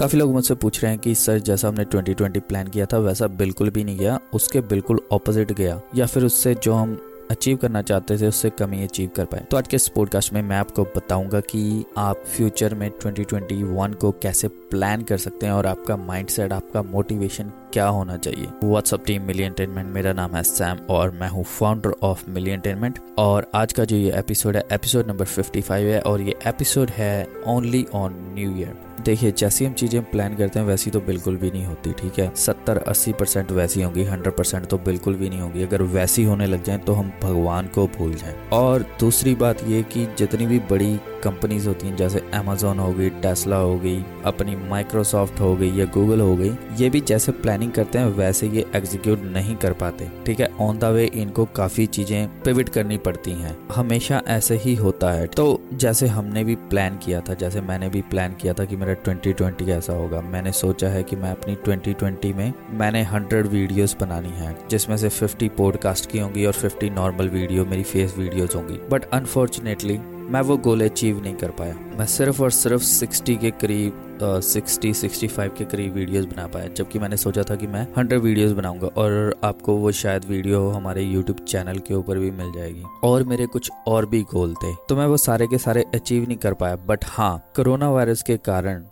काफ़ी लोग मुझसे पूछ रहे हैं कि सर, जैसा हमने 2020 प्लान किया था, वैसा बिल्कुल भी नहीं गया। उसके बिल्कुल ऑपोजिट गया। या फिर उससे जो हम अचीव करना चाहते थे, उससे कमी अचीव कर पाए। तो आज के इस पॉडकास्ट में मैं आपको बताऊँगा कि आप फ्यूचर में 2021 को कैसे प्लान कर सकते हैं और आपका माइंडसेट आपका मोटिवेशन क्या होना चाहिए? व्हाट्सअप टीम मिली एंटेनमेंट मेरा नाम है सैम और मैं हूँ फाउंडर ऑफ़ मिली एंटेनमेंट और आज का जो ये एपिसोड है एपिसोड नंबर 55 है और ये एपिसोड है ओनली ऑन न्यू ईयर देखिए, जैसी हम चीज़ें प्लान करते हैं, वैसी तो बिल्कुल भी नहीं होती, ठीक है? सत्तर, अस्सी परसेंट वैसी होंगी हंड्रेड परसेंट तो बिल्कुल भी नहीं होगी। अगर वैसी होने लग जाए तो हम भगवान को भूल जाएँ। और दूसरी बात ये कि जितनी भी बड़ी कंपनीज़ होती हैं, जैसे अमेजोन हो गई टेस्ला हो गई, अपनी माइक्रोसॉफ्ट हो गई या गूगल हो गई, ये भी जैसे प्लानिंग करते हैं, वैसे ये एग्जीक्यूट नहीं कर पाते, ठीक है? ऑन द वे इनको काफ़ी चीज़ें पिविट करनी पड़ती हैं। हमेशा ऐसे ही होता है। तो जैसे हमने भी प्लान किया था, जैसे मैंने भी प्लान किया था कि मेरा 2020 कैसा होगा, मैंने सोचा है कि मैं अपनी 2020 में मैंने 100 वीडियोस बनानी है, जिसमें से 50 पॉडकास्ट की होंगी और 50 नॉर्मल वीडियो मेरी फेस वीडियोस होंगी। बट अनफॉर्चुनेटली मैं वो गोल अचीव नहीं कर पाया। मैं सिर्फ़ और सिर्फ़ 60 के करीब सिक्सटी सिक्सटी फाइव के करीब वीडियोस बना पाया, जबकि मैंने सोचा था कि मैं हंड्रेड वीडियोस बनाऊँगा और आपको वो शायद वीडियो हमारे यूट्यूब चैनल के ऊपर भी मिल जाएगी। और मेरे कुछ और भी गोल थे तो मैं वो सारे के सारे अचीव नहीं कर पाया। बट हाँ कोरोना वायरस के कारण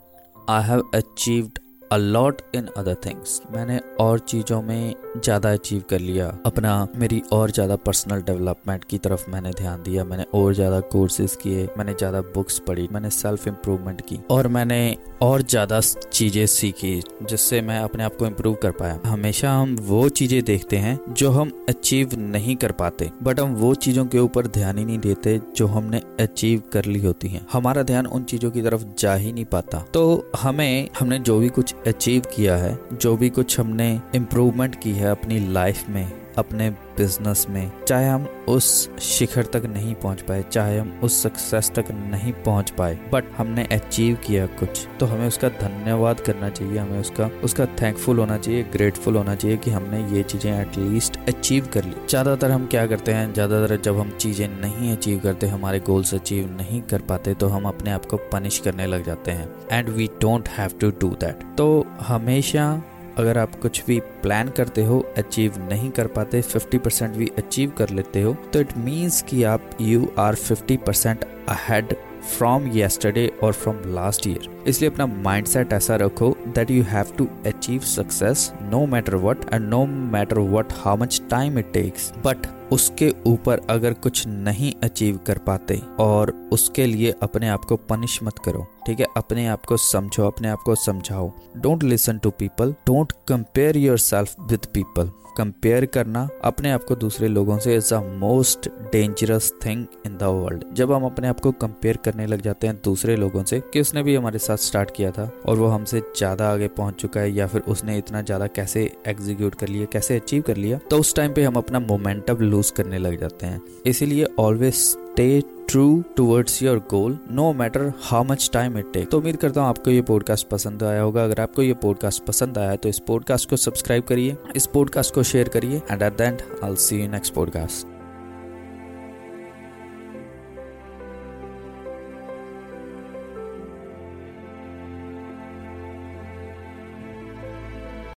I have achieved a lot in other things मैंने और चीज़ों में ज़्यादा अचीव कर लिया। अपना मेरी और ज़्यादा पर्सनल डेवलपमेंट की तरफ़ मैंने ध्यान दिया, मैंने और ज़्यादा कोर्सेज किए, मैंने ज़्यादा बुक्स पढ़ी, मैंने सेल्फ इम्प्रूवमेंट की और मैंने और ज़्यादा चीज़ें सीखी जिससे मैं अपने आप को इम्प्रूव कर पाया। हमेशा हम वो चीज़ें देखते हैं जो हम अचीव नहीं कर पाते बट हम वो चीज़ों के ऊपर ध्यान ही नहीं देते जो हमने अचीव कर ली होती हैं। हमारा ध्यान उन चीज़ों की तरफ़ जा ही नहीं पाता। तो हमें, हमने जो भी कुछ अचीव किया है, जो भी कुछ हमने इम्प्रूवमेंट की है अपनी लाइफ में, अपने बिज़नेस में, चाहे हम उस शिखर तक नहीं पहुँच पाए, चाहे हम उस सक्सेस तक नहीं पहुँच पाए बट हमने अचीव किया कुछ तो हमें उसका धन्यवाद करना चाहिए, हमें उसका उसका थैंकफुल होना चाहिए ग्रेटफुल होना चाहिए कि हमने ये चीज़ें एटलीस्ट अचीव कर ली। ज़्यादातर हम क्या करते हैं, ज़्यादातर जब हम चीज़ें नहीं अचीव करते, हमारे गोल्स अचीव नहीं कर पाते तो हम अपने आप को पनिश करने लग जाते हैं and we don't have to do that तो हमेशा अगर आप कुछ भी प्लान करते हो अचीव नहीं कर पाते 50 परसेंट भी अचीव कर लेते हो तो इट मीन्स कि आप you are 50 percent ahead from yesterday और फ्रॉम लास्ट ईयर इसलिए अपना माइंड सेट ऐसा रखो that you have to achieve success no matter what and no matter what how much time it takes but उसके ऊपर अगर कुछ नहीं अचीव कर पाते और उसके लिए अपने आप को पनिश मत करो, ठीक है? अपने आप को समझो, अपने आप को समझाओ। Don't listen to people don't compare yourself with people compare करना अपने आप को दूसरे लोगों से is a most dangerous thing in the world जब हम अपने आप को कंपेयर करने लग जाते हैं दूसरे लोगों से कि उसने भी हमारे साथ स्टार्ट किया था और वो हमसे ज़्यादा आगे पहुँच चुका है या फिर उसने इतना ज़्यादा कैसे एग्जीक्यूट कर लिया, कैसे अचीव कर लिया तो उस टाइम पे हम अपना मोमेंटम लूज करने लग जाते हैं। इसीलिए always stay true towards your goal no matter how much time it take तो उम्मीद करता हूँ आपको ये पॉडकास्ट पसंद आया होगा। अगर आपको ये पॉडकास्ट पसंद आया तो इस पॉडकास्ट को सब्सक्राइब करिए, इस पॉडकास्ट को शेयर करिए and at the end I see you next podcast